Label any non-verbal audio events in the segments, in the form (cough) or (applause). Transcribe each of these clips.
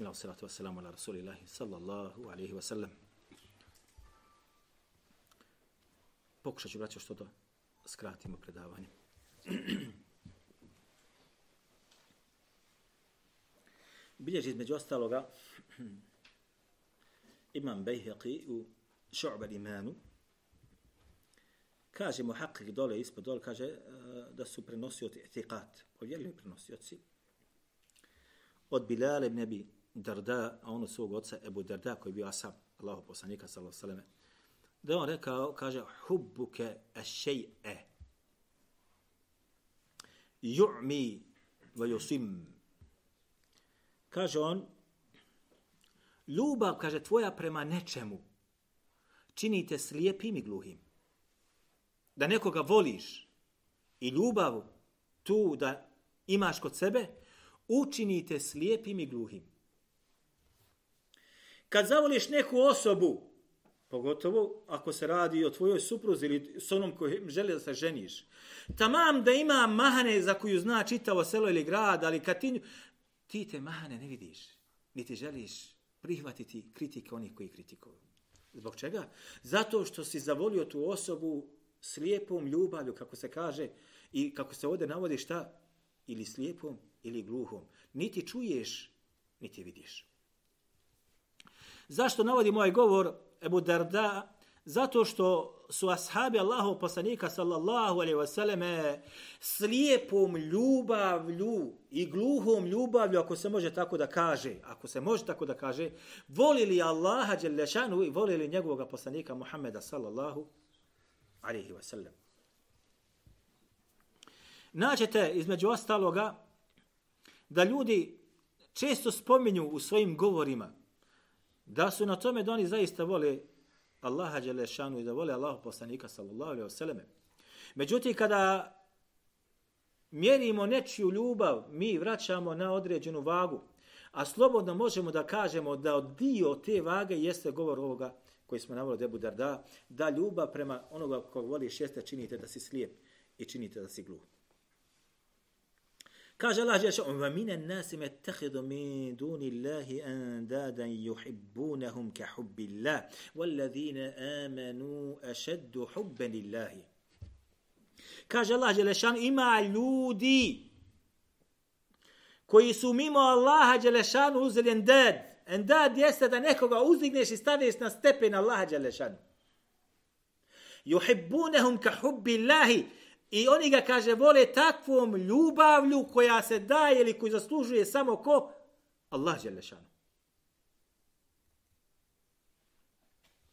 Bismillah, salatu wassalamu ala rasulillahi, sallallahu alaihi wasallam. Pokušat ću, braćo, što da skratimo predavanje. (clears throat) Bilježi između ostaloga (clears throat) imam Bejheqi u Šu'ba imanu kaže mu haqik dole ispod dole kaže eh, da su prenosioci etiqat povjerili prenosioci od Bilal ibn Abi Darda, a on od svog oca Ebu Darda, koji je bio asab Allahu poslanika, sallahu sallame, da on rekao, kaže, hubbuke ašej'e, ju'mi va yusim. Kaže on, ljubav, kaže, tvoja prema nečemu, činite slijepim i gluhim. Da nekoga voliš i ljubav tu da imaš kod sebe, učinite slijepim i gluhim. Kad zavoliš neku osobu, pogotovo ako se radi o tvojoj supruzi ili s onom kojim želi da se ženiš, tamam da ima mahane za koju zna čitavo selo ili grad, ali kad ti, ti te mahane ne vidiš, niti želiš prihvatiti kritike onih koji kritikuju. Zbog čega? Zato što si zavolio tu osobu slijepom ljubavlju, kako se kaže, i kako se ovdje navodi šta? Ili slijepom, ili gluhom. Niti čuješ, niti vidiš. Zašto navodim ovaj govor Ebu Darda? Zato što su ashabi Allahov poslanika sallallahu alaihi wasallam slijepom ljubavlju i gluhom ljubavlju, ako se može tako da kaže, ako se može tako da kaže, volili Allaha Đelešanu i volili njegovog poslanika Muhammeda sallallahu alaihi wasallam. Naćete između ostaloga da ljudi često spominju u svojim govorima da su na tome da oni zaista vole Allaha Đelešanu i da vole Allahu poslanika sallallahu alaihi vseleme. Međutim, kada mjerimo nečiju ljubav, mi vraćamo na određenu vagu, a slobodno možemo da kažemo da dio te vage jeste govor ovoga koji smo navali Debu Darda, da ljubav prema onoga koga voliš jeste činite da si slijep i činite da si glup. Kaže Allah Žeša, wa mine nasi me tehidu min duni Allahi andadan yuhibbunahum ka hubbi Allah, walladhina amanu ašeddu hubben Allahi. Kaže Allah Želešan, ima ljudi koji su mimo Allaha Đelešanu uzeli endad. Endad jeste da nekoga uzdigneš i staneš na stepen Allaha Đelešanu. Juhibbunehum ka hubbi Allahi. I oni ga, kaže, vole takvom ljubavlju koja se daje ili koju zaslužuje samo ko? Allah Đelešanu.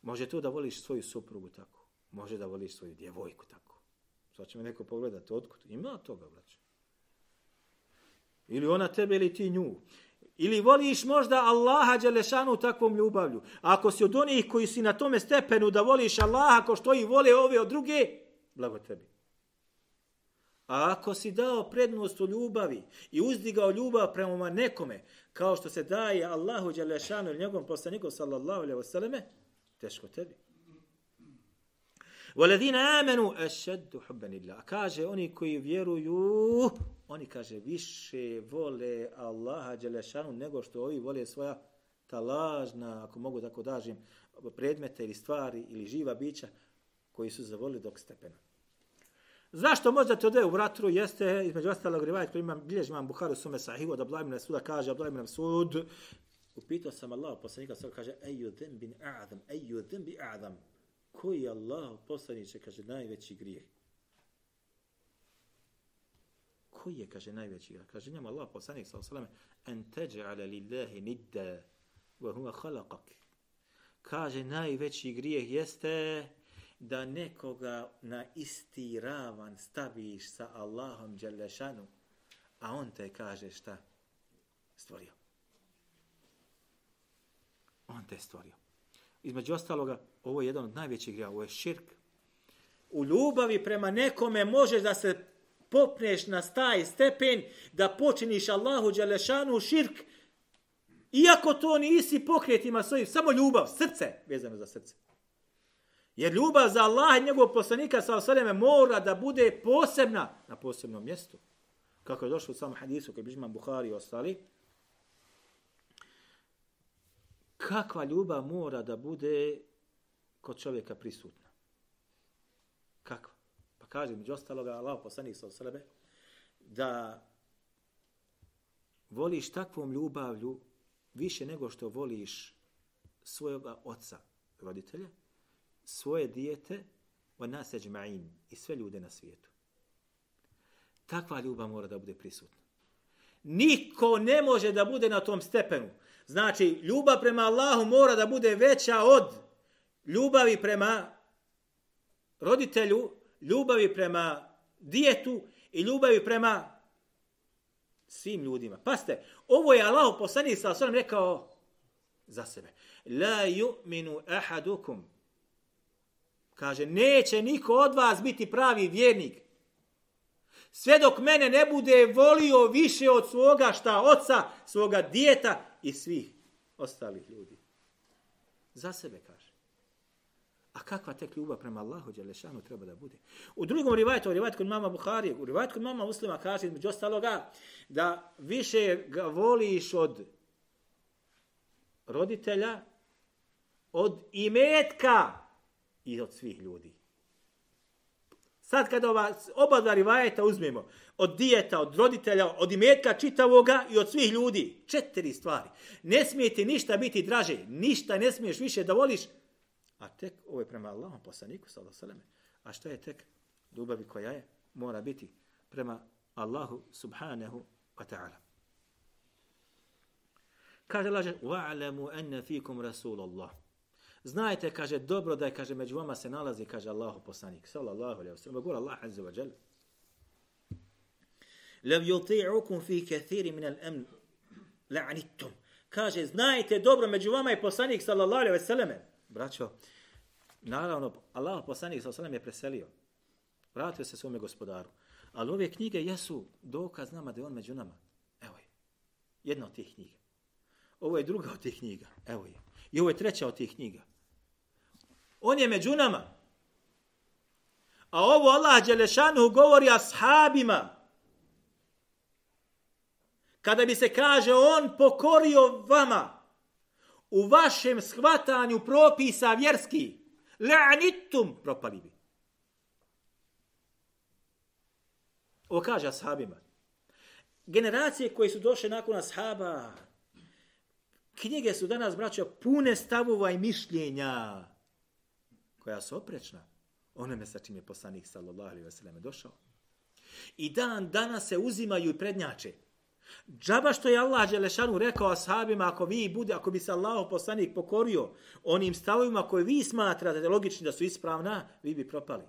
Može to da voliš svoju suprugu tako. Može da voliš svoju djevojku tako. Sad će me neko pogledati, otkud? Ima toga, braću. Ili ona tebe ili ti nju. Ili voliš možda Allaha Đelešanu takvom ljubavlju. A ako si od onih koji si na tome stepenu da voliš Allaha ko što i vole ove od druge, blago tebi. A ako si dao prednost u ljubavi i uzdigao ljubav prema nekome, kao što se daje Allahu Đalešanu ili njegovom poslaniku sallallahu alaihi wasallame, teško tebi. Waladina amanu ashaddu hubban illa. Kaže oni koji vjeruju, oni kaže više vole Allaha Đalešanu nego što ovi vole svoja ta lažna, ako mogu tako dažim, predmete ili stvari ili živa bića koji su zavolili dok stepena. Zašto možda te ode u vratru jeste, između ostalog rivajet koji imam, bilježi imam Buharu sume sahihu, da Abdullah ibn Suda kaže, Abdullah ibn Sud, upitao sam Allah, poslanika sada kaže, eju bin a'adam, eju bi a'adam, koji je Allah poslaniče, kaže, najveći grijeh? Koji je, kaže, najveći grijeh? Kaže njemu Allah poslanik sada sallam, en teđa'ala lillahi nidda, wa huwa khalaqak. Kaže, najveći grijeh jeste, da nekoga na isti ravan staviš sa Allahom Đalešanu, a on te kaže šta? Stvorio. On te stvorio. Između ostaloga, ovo je jedan od najvećih grija, ovo je širk. U ljubavi prema nekome možeš da se popneš na staj stepen, da počiniš Allahu Đalešanu širk, iako to nisi pokretima svojim, samo ljubav, srce, vezano za srce. Jer ljubav za Allah i njegovog poslanika sa osademe mora da bude posebna na posebnom mjestu. Kako je došlo u samom hadisu koji bližima Buhari i ostali. kakva ljubav mora da bude kod čovjeka prisutna. Kakva? Pa kaže, među ostaloga, Allah poslanik sa srebe, da voliš takvom ljubavlju više nego što voliš svojega oca, roditelja, svoje dijete, od nas eđma'in i sve ljude na svijetu. Takva ljubav mora da bude prisutna. Niko ne može da bude na tom stepenu. Znači, ljubav prema Allahu mora da bude veća od ljubavi prema roditelju, ljubavi prema dijetu i ljubavi prema svim ljudima. Paste, ovo je Allah poslanik sa osvrame rekao za sebe. La yu'minu ahadukum. Kaže, neće niko od vas biti pravi vjernik. Sve dok mene ne bude volio više od svoga šta oca, svoga dijeta i svih ostalih ljudi. Za sebe kaže. A kakva tek ljubav prema Allahu Đelešanu treba da bude? U drugom rivajtu, u rivajtu kod mama Buhari, u rivajtu kod mama muslima kaže, među ostaloga, da više ga voliš od roditelja, od imetka i od svih ljudi. Sad kada ova, oba dva rivajeta uzmemo, od dijeta, od roditelja, od imetka čitavoga i od svih ljudi, četiri stvari. Ne smije ti ništa biti draže, ništa ne smiješ više da voliš, a tek ovo je prema Allahom poslaniku, sallam, a šta je tek ljubavi koja je, mora biti prema Allahu subhanahu wa ta'ala. Kaže laže, wa'alamu anna fikum rasulullah. Znajte, kaže, dobro da je, kaže, među vama se nalazi, kaže Allahu poslanik, sallallahu alaihi wa sallam, gura Allah azza wa jal. Lev yuti'ukum fi kathiri min al-amn la'anittum. Kaže, znajte, dobro, među vama je poslanik, sallallahu alaihi wa sallam. Braćo, naravno, Allah poslanik, sallallahu alaihi wa sallam, je preselio. Vratio se svome gospodaru. Ali ove knjige jesu dokaz nama da je on među nama. Evo je. Jedna od tih knjiga. Ovo je druga od tih knjiga. Evo je. I ovo je treća od tih knjiga. On je među nama. A ovo Allah Đelešanu govori ashabima. Kada bi se kaže on pokorio vama u vašem shvatanju propisa vjerski, la'nittum, propali bi. Ovo kaže ashabima. Generacije koje su došle nakon ashaba, knjige su danas, braćo, pune stavova i mišljenja koja su oprečna onome sa čim je poslanik sallallahu alaihi wasallam došao. I dan danas se uzimaju i prednjače. Džaba što je Allah Đelešanu rekao ashabima, ako vi bude, ako bi se Allah poslanik pokorio onim stavovima koje vi smatrate logični da su ispravna, vi bi propali.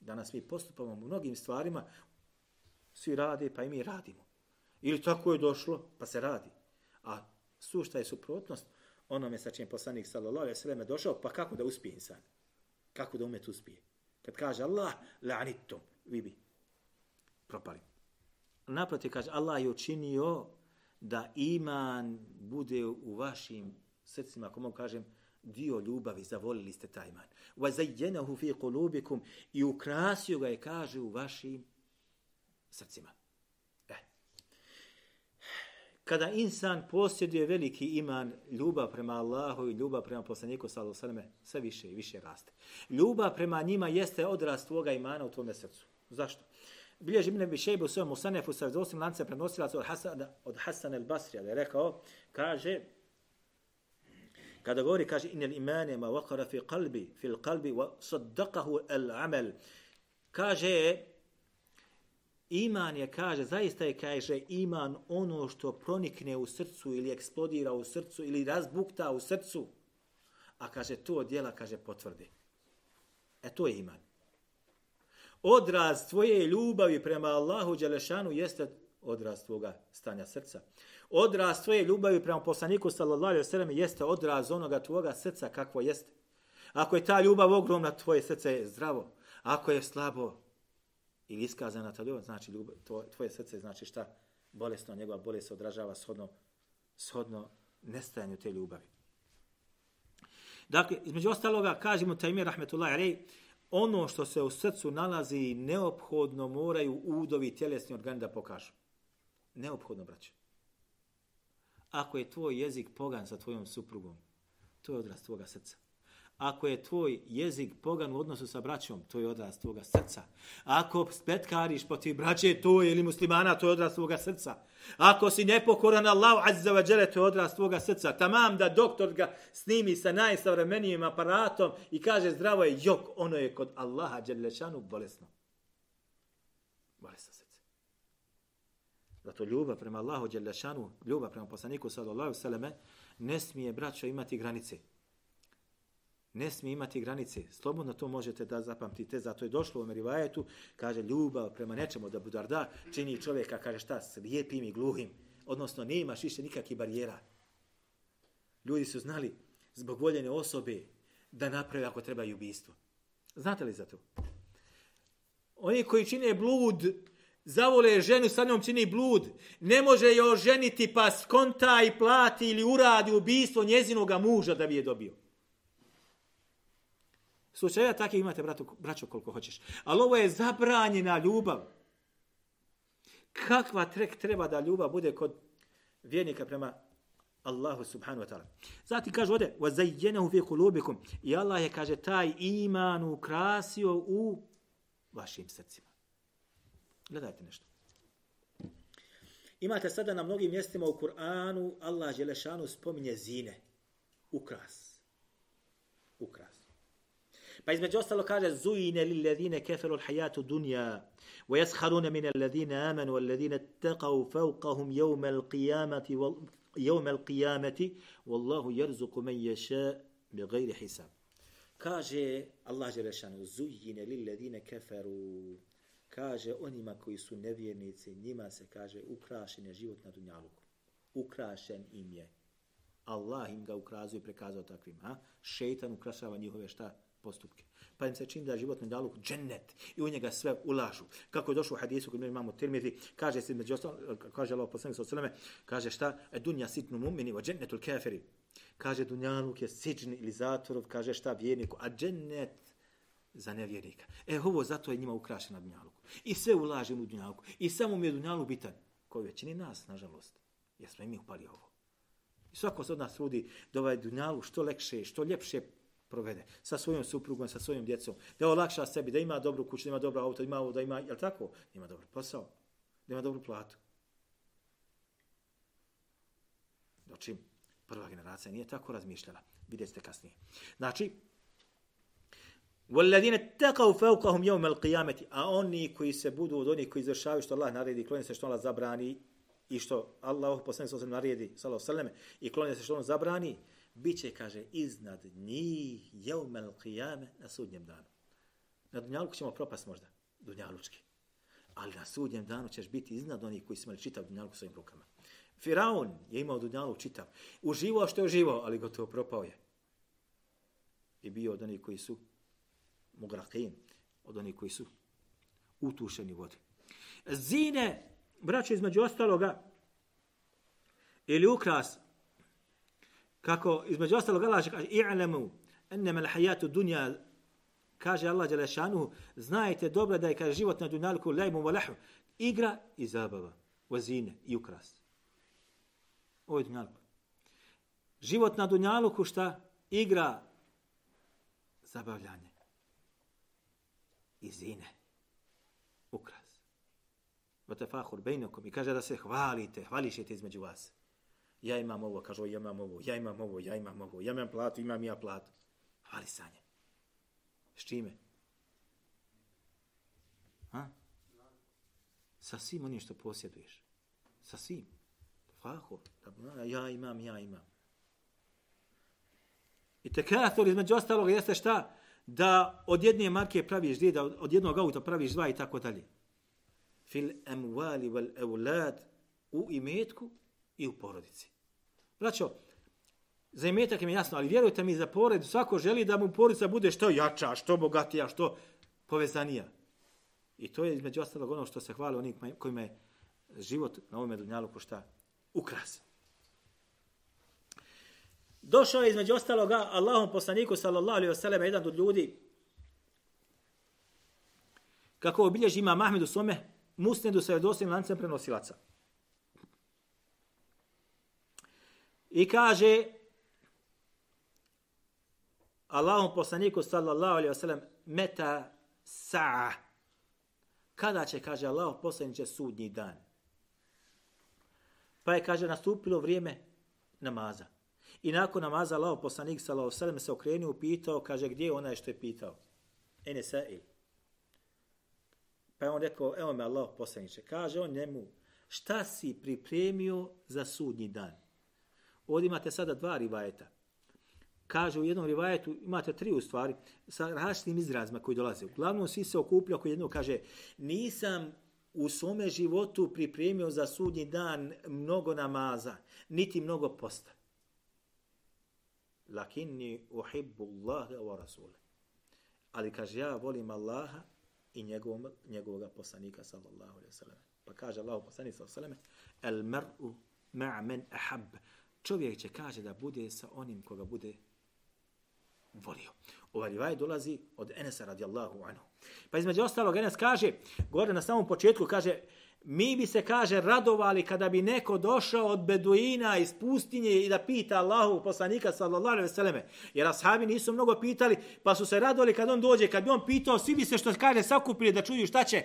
Danas mi postupamo u mnogim stvarima, svi rade, pa i mi radimo. Ili tako je došlo, pa se radi. A sušta je suprotnost onome sa čim poslanik sallallahu alaihi wasallam došao, pa kako da uspije insan? Kako da umet uspije? Kad kaže Allah, la'anitum, vi bi propali. Naproti kaže, Allah je učinio da iman bude u vašim srcima, ako mogu kažem, dio ljubavi, zavolili ste taj iman. Wa fi kulubikum i ukrasio ga je, kaže, u vašim srcima kada insan posjeduje veliki iman, ljubav prema Allahu i ljubav prema poslaniku sallallahu alejhi ve sve više i više raste. Ljubav prema njima jeste odraz tvoga imana u tvome srcu. Zašto? Bilježi Ibn Abi Shayba u svojom Musanefu sa dosim lancem prenosilaca od Hasan od Hasan al-Basrija, da je rekao, kaže kada govori kaže inel imane ma waqara fi qalbi fi al-qalbi wa saddaqahu al-amal kaže Iman je, kaže, zaista je, kaže, iman ono što pronikne u srcu ili eksplodira u srcu ili razbukta u srcu. A kaže, to djela, kaže, potvrdi. E to je iman. Odraz tvoje ljubavi prema Allahu Đelešanu jeste odraz tvoga stanja srca. Odraz tvoje ljubavi prema poslaniku sallallahu alaihi sallam jeste odraz onoga tvoga srca kakvo jeste. Ako je ta ljubav ogromna, tvoje srce je zdravo. Ako je slabo, ili iskazana ta ljubav, znači ljubav, tvoje, tvoje srce znači šta? Bolesno, njegova bolest se odražava shodno, shodno nestajanju te ljubavi. Dakle, između ostaloga, kažemo Tajmir Rahmetullahi Alej, ono što se u srcu nalazi neophodno moraju udovi tjelesni organi da pokažu. Neophodno, braće. Ako je tvoj jezik pogan sa tvojom suprugom, to je odraz tvoga srca. Ako je tvoj jezik pogan u odnosu sa braćom, to je odraz tvoga srca. Ako spetkariš po ti braće, to je ili muslimana, to je odraz tvoga srca. Ako si nepokoran Allahu azza wa jale, to je odraz tvoga srca. Tamam da doktor ga snimi sa najsavremenijim aparatom i kaže zdravo je, jok, ono je kod Allaha dželešanu bolesno. Bolesno srce. Zato ljubav prema Allahu dželešanu, ljubav prema poslaniku sallallahu sallame, ne smije braćo imati granice ne smije imati granice. Slobodno to možete da zapamtite. Zato je došlo u Merivajetu, kaže ljubav prema nečemu da budarda čini čovjeka, kaže šta, slijepim i gluhim. Odnosno, ne imaš više nikakvih barijera. Ljudi su znali zbog voljene osobe da naprave ako treba i ubijstvo. Znate li za to? Oni koji čine blud, zavole ženu, sa njom čini blud, ne može je oženiti pa skonta i plati ili uradi ubijstvo njezinog muža da bi je dobio. Slučaja takvih imate, brato, braćo, koliko hoćeš. Ali ovo je zabranjena ljubav. Kakva trek treba da ljubav bude kod vjernika prema Allahu subhanu wa ta'ala. Zati kaže ovdje, وَزَيَّنَهُ فِي قُلُوبِكُمْ I Allah je, kaže, taj iman ukrasio u vašim srcima. Gledajte nešto. Imate sada na mnogim mjestima u Kur'anu, Allah Želešanu spominje zine. Ukras. Ukras. Pa između ostalo kaže zujine lil ladine keferu l'hajatu dunja wa yaskharuna min alladine amanu wal taqav taqaw fawqahum yawm al-qiyamati wal yawm al-qiyamati wallahu yarzuqu man yasha bighayri hisab. Kaže Allah dželle šanu zujine lil ladine keferu. Kaže onima koji su nevjernici njima se kaže ukrašen je život na dunjaluku. Ukrašen im je. Allah im ga ukrazuje i prekazao takvim a? Šejtan ukrašava njihove šta? Postupke. Pa im se čini da je život medaluk džennet i u njega sve ulažu. Kako je došlo u hadisu kod mi imamo tirmidhi, kaže se među ostalo, kaže Allah poslanik sa sveme, kaže šta? E dunja sitnu mumini wa džennetul kafiri. Kaže dunjaluk je siđn ili zatvorov, kaže šta vjerniku, a džennet za nevjernika. E, ovo zato je njima ukrašeno dunjaluku. I sve ulažem u dunjaluku. I samo mi je dunjaluk bitan. Koji većini nas, nažalost. Jer smo i mi upali ovo. I svako se od nas trudi da ovaj dunjalu što lekše, što ljepše provede sa svojom suprugom, sa svojim djecom, da olakša sebi, da ima dobru kuću, da ima dobro auto, ima ovo, da ima, jel tako? Da ima dobro posao, da ima dobru platu. Znači, prva generacija nije tako razmišljala. Vidjet ste kasnije. Znači, وَالَّذِينَ تَقَوْ فَوْقَهُمْ يَوْمَ الْقِيَامَةِ A oni koji se budu od onih koji izvršavaju što Allah naredi, kloni se što Allah zabrani i što Allah poslanik se naredi, sallahu sallam, i kloni se što on zabrani, bit će, kaže, iznad njih jeumel qiyame na sudnjem danu. Na dunjaluku ćemo propast možda, dunjalučki. Ali na sudnjem danu ćeš biti iznad onih koji su imali čitav dunjaluk svojim rukama. Firaun je imao dunjaluk čitav. Uživao što je uživao, ali gotovo propao je. I bio od onih koji su mugraqin, od onih koji su utušeni vodi. Zine, braće, između ostaloga, ili ukras, kako između ostalog Allah kaže i'lamu annama al-hayatu dunya kaže Allah dželle šanu znajte dobro da je kaže život na dunjalku lajmu wa lahu igra i zabava vazine i ukras. Ovo je dunjalku. Život na dunjalku šta? Igra zabavljanje. I zine. Ukras. Vatafahur bejnakum. I kaže da se hvalite hvališete između vas ja imam ovo, kaže, ja imam ovo, ja imam ovo, ja imam ovo, ja imam platu, imam ja platu. Hvali sanje. S čime? Ha? Sa svim onim što posjeduješ. Sa svim. Faho. Ja imam, ja imam. I te kathol između ostalog jeste šta? Da od jedne marke praviš dvije, da od jednog auta praviš dva i tako dalje. Fil emuali vel eulad u imetku i u porodici. Braćo, za imetak im je jasno, ali vjerujte mi za pored, svako želi da mu porodica bude što jača, što bogatija, što povezanija. I to je između ostalog ono što se hvali onim kojima je život na ovom dunjalu ko šta ukras. Došao je između ostaloga Allahom poslaniku sallallahu alaihi wasallam jedan od ljudi kako obilježi ima Mahmed u svome musnedu sa vjedosim lancem prenosilaca. I kaže, Allahom poslaniku sallallahu alaihi wasallam meta sa'a. Kada će, kaže Allah, poslaniće sudnji dan? Pa je, kaže, nastupilo vrijeme namaza. I nakon namaza Allah poslanik sallallahu alaihi wasallam se okrenuo pitao, kaže, gdje je onaj što je pitao? Ene sa'il. Pa je on rekao, evo me Allah poslaniće. Kaže on njemu, šta si pripremio za sudnji dan? Ovdje imate sada dva rivajeta. Kaže u jednom rivajetu, imate tri u stvari, sa različitim izrazima koji dolaze. Uglavnom svi se okuplja oko jednog, kaže, nisam u svome životu pripremio za sudnji dan mnogo namaza, niti mnogo posta. Lakinni uhibbu Allahe wa rasule. Ali kaže, ja volim Allaha i njegovog, njegovog poslanika, sallallahu alaihi sallam. Pa kaže Allah poslanik, sallallahu alaihi sallam, el mar'u ma'a men ahab. Čovjek će kaže da bude sa onim koga bude volio. Ovaj rivaj dolazi od Enesa radijallahu anhu. Pa između ostalog Enes kaže, gore na samom početku kaže, mi bi se, kaže, radovali kada bi neko došao od Beduina iz pustinje i da pita Allahu poslanika sallallahu alaihi veseleme. Jer ashabi nisu mnogo pitali, pa su se radovali kad on dođe. Kad bi on pitao, svi bi se što kaže sakupili da čuju šta će.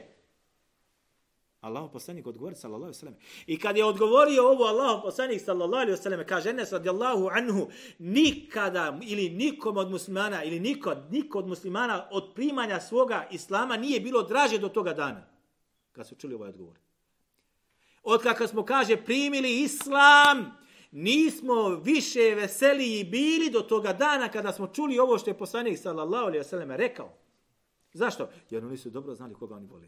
Allahu poslanik odgovori sallallahu alejhi ve sellem. I kad je odgovorio ovo Allahu poslanik sallallahu alejhi ve sellem, kaže Enes radijallahu anhu, nikada ili nikom od muslimana ili niko, niko od muslimana od primanja svoga islama nije bilo draže do toga dana. Kad su čuli ovaj odgovor. Od kako smo, kaže, primili islam, nismo više veseliji bili do toga dana kada smo čuli ovo što je poslanik sallallahu alejhi ve sellem rekao. Zašto? Jer oni su dobro znali koga oni vole.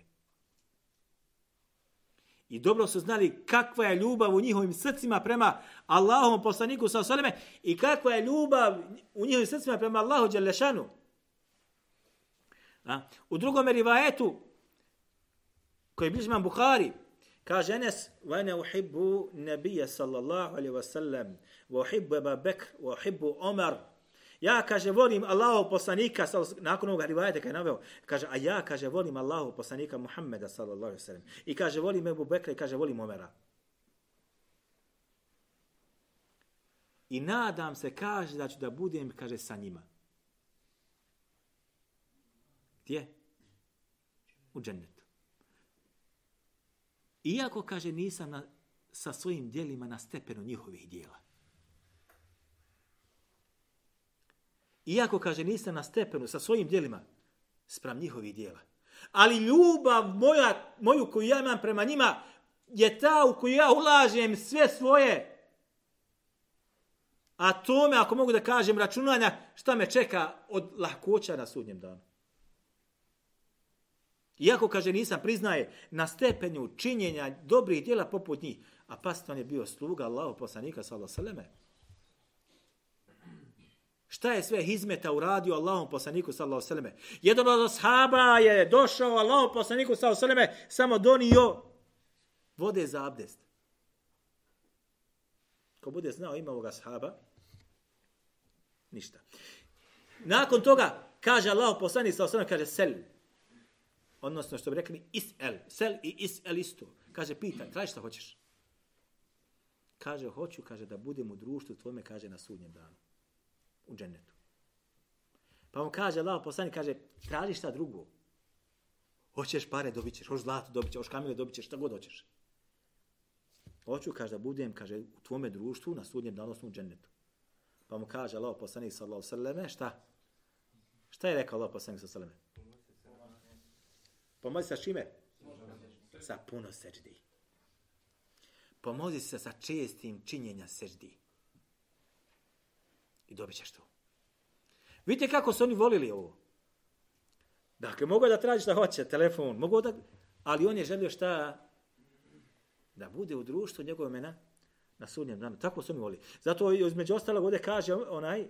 I dobro su znali kakva je ljubav u njihovim srcima prema Allahom poslaniku sa osaleme i kakva je ljubav u njihovim srcima prema Allahu Đalešanu. A? U drugom rivajetu koji je bližman Bukhari kaže Enes وَاَنَا uhibbu nabija sallallahu alaihi wa sallam wa uhibbu Eba Bekr wa uhibbu Omar Ja, kaže, volim Allahov poslanika, nakon ovoga rivajeta kada je naveo, kaže, a ja, kaže, volim Allahov poslanika Muhammeda, sallallahu alaihi sallam. I kaže, volim Ebu Bekra i kaže, volim Omera. I nadam se, kaže, da ću da budem, kaže, sa njima. Gdje? U džennetu. Iako, kaže, nisam na, sa svojim dijelima na stepenu njihovih dijela. Iako, kaže, niste na stepenu sa svojim dijelima sprem njihovih dijela. Ali ljubav moja, moju koju ja imam prema njima je ta u koju ja ulažem sve svoje. A to me, ako mogu da kažem, računanja, šta me čeka od lahkoća na sudnjem danu. Iako, kaže, nisam priznaje na stepenju činjenja dobrih dijela poput njih, a pastor je bio sluga Allahu poslanika, sallallahu sallam, Šta je sve hizmeta uradio Allahom poslaniku sallallahu alejhi Jedan od ashaba je došao Allahom poslaniku sallallahu alejhi samo donio vode za abdest. Ko bude znao ima ovoga ashaba, ništa. Nakon toga kaže Allahom poslanik sallallahu alejhi kaže sel. Odnosno što bi rekli isel, sel i isel isto. Kaže pita, traži šta hoćeš. Kaže hoću, kaže da budem u društvu tvome, kaže na sudnjem danu u džennetu. Pa mu kaže, Allah poslani kaže, traži šta drugo. Hoćeš pare, dobit ćeš. Hoćeš zlato, dobit ćeš. Hoćeš kamile, dobit ćeš. Šta god hoćeš. Hoću, kaže, da budem, kaže, u tvome društvu na sudnjem danu u džennetu. Pa mu kaže, Allah poslani sallahu sallame, šta? Šta je rekao Allah poslani sallahu sallame? Pomozi sa čime? Sa puno seđdi. Pomozi se sa čestim činjenja seđdi i dobit ćeš to. Vidite kako su oni volili ovo. Dakle, mogu da traži šta hoće, telefon, mogu da... Ali on je želio šta? Da bude u društvu njegove mena na sudnjem danu. Tako su oni volili. Zato između ostalog ovdje kaže onaj,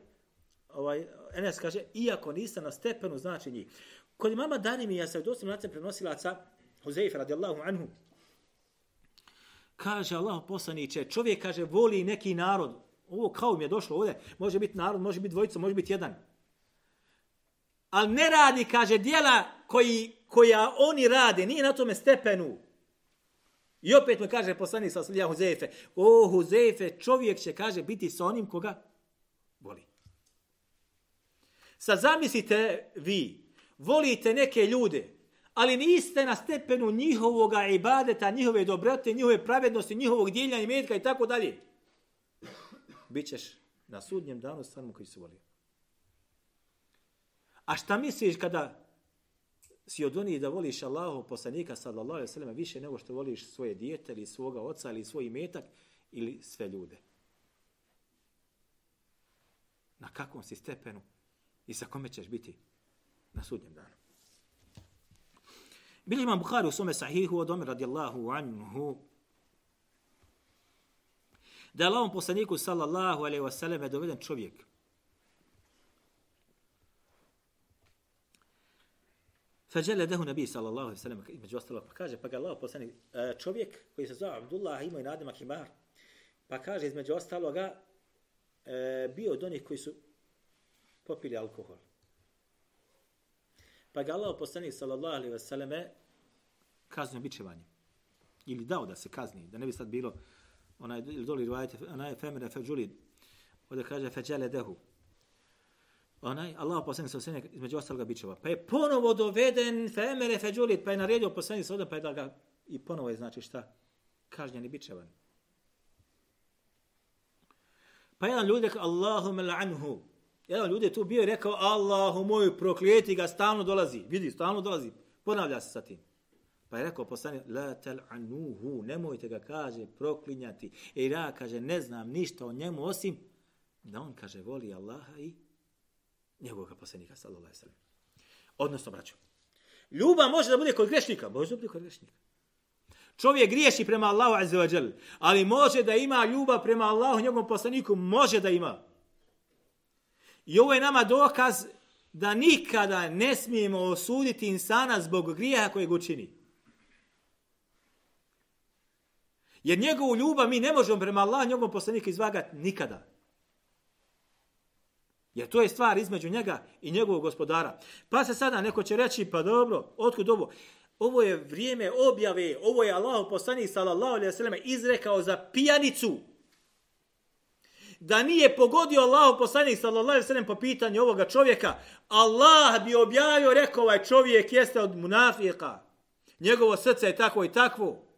ovaj, Enes kaže, iako nisam na stepenu, znači njih. Kod mama Danimija mi, ja sam dosta prenosilaca, Huzeif radijallahu anhu, kaže Allah poslaniće, čovjek kaže, voli neki narod, Ovo kao mi je došlo ovdje. Može biti narod, može biti dvojica, može biti jedan. Ali ne radi, kaže, dijela koji, koja oni rade, nije na tome stepenu. I opet mu kaže poslanik sa slija Huzefe, o Huzefe, čovjek će, kaže, biti sa onim koga voli. Sad zamislite vi, volite neke ljude, ali niste na stepenu njihovog ibadeta, njihove dobrote, njihove pravednosti, njihovog dijelja i metka i tako dalje. Bićeš na sudnjem danu stvarno koji se volio. A šta misliš kada si od onih da voliš Allahu poslanika sallallahu alejhi ve sellem više nego što voliš svoje dijete ili svoga oca ili svoj imetak ili sve ljude? Na kakvom si stepenu i sa kome ćeš biti na sudnjem danu? Bili imam Bukhari u svome sahihu od Omer radijallahu anhu da je Allahom poslaniku sallallahu alaihi wasallam doveden čovjek Fađele dehu nabi sallallahu alaihi wasallam, među ostalo, pa kaže, pa ga Allah poslanik, e, čovjek koji se zove Abdullah, ima i nadima Himar, pa kaže, između ostaloga, e, bio od onih koji su popili alkohol. Pa ga Allah poslanik sallallahu alaihi wasallam kaznio bičevanje. Ili dao da se kazni, da ne bi sad bilo, onaj, ili doli rivajte, onaj femere feđulid, ovdje kaže, feđele dehu, onaj Allah poslanik sa osvijenje, između ostaloga bičeva. Pa je ponovo doveden femere feđulid, pa je naredio poslanik sa pa je da ga i ponovo je znači šta? Kažnjen i bičevan. Pa jedan ljudi rekao Allahume la'anhu. Jedan ljudi je tu bio i rekao Allahu moj proklijeti ga stalno dolazi. Vidi, stalno dolazi. Ponavlja se sa tim. Pa je rekao poslanik, la tel anuhu, nemojte ga, kaže, proklinjati. I ja, kaže, ne znam ništa o njemu, osim da on, kaže, voli Allaha i njegovog poslanika, sallallahu alaihi sallam. Odnosno, braću, ljubav može da bude kod grešnika, može da bude kod grešnika. Čovjek griješi prema Allahu azza wa jal, ali može da ima ljubav prema Allahu njegovom poslaniku, može da ima. I ovo je nama dokaz da nikada ne smijemo osuditi insana zbog grijeha kojeg učini. Jer njegovu ljubav mi ne možemo prema Allahu njegovom poslanika izvagati nikada. Jer to je stvar između njega i njegovog gospodara. Pa se sada neko će reći, pa dobro, otkud ovo? Ovo je vrijeme objave, ovo je Allah poslanik sallallahu alaihi sallam izrekao za pijanicu. Da nije pogodio Allah poslanik sallallahu alaihi sallam po pitanju ovoga čovjeka, Allah bi objavio, rekao ovaj čovjek jeste od munafika. Njegovo srce je takvo i takvo.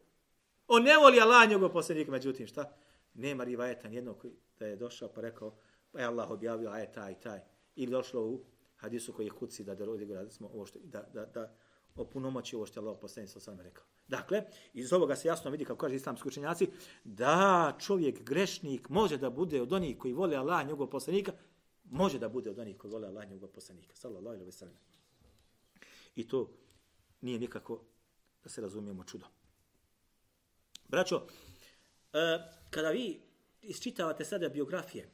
On ne voli Allah njegov posljednik, međutim šta? Nema rivajeta nijednog koji da je došao pa rekao, pa je Allah objavio aj taj taj ili došlo u hadisu koji je kuci da da rodi da smo ovo što da da da opunomoći ovo što je Allah posljednik sa sam rekao. Dakle, iz ovoga se jasno vidi kako kaže islamski učenjaci da čovjek grešnik može da bude od onih koji vole Allah njegov poslanika, može da bude od onih koji vole Allah njegov poslanika sallallahu alejhi ve sellem. I to nije nikako da se razumijemo čudo. Braćo, e, kada vi isčitavate sada biografije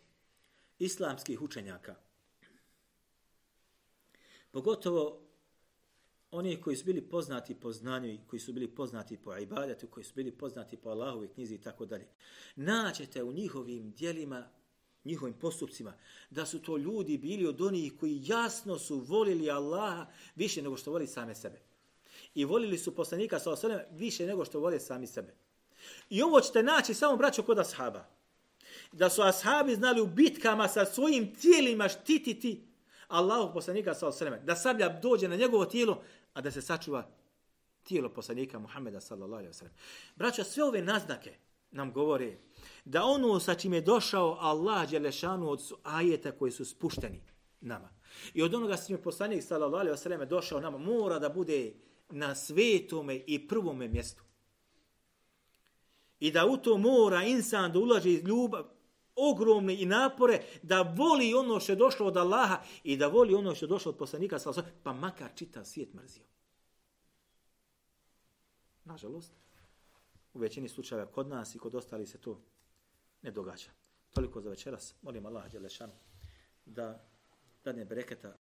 islamskih učenjaka. Pogotovo oni koji su bili poznati po znanju i koji su bili poznati po ibadetu, koji su bili poznati po Allahove knjizi i tako dalje. Naćete u njihovim dijelima, njihovim postupcima, da su to ljudi bili od onih koji jasno su volili Allaha više nego što voli same sebe. I volili su poslanika sa osvrame više nego što vole sami sebe. I ovo ćete naći samo braćo kod ashaba da su ashabi znali u bitkama sa svojim tijelima štititi Allahu poslanika sa osreme. Da sablja dođe na njegovo tijelo, a da se sačuva tijelo poslanika Muhammeda sallallahu alaihi wasallam. Braćo, sve ove naznake nam govore da ono sa čim je došao Allah Đelešanu od ajeta koji su spušteni nama. I od onoga sa čim je poslanik sallallahu alaihi wasallam došao nama mora da bude na svetome i prvome mjestu. I da u to mora insan da ulaže iz ljubav, ogromne i napore da voli ono što je došlo od Allaha i da voli ono što je došlo od poslanika, pa makar čitav svijet mrzio. Nažalost, u većini slučajeva kod nas i kod ostali se to ne događa. Toliko za večeras. Molim Allah, Đelešanu, da dadne bereketa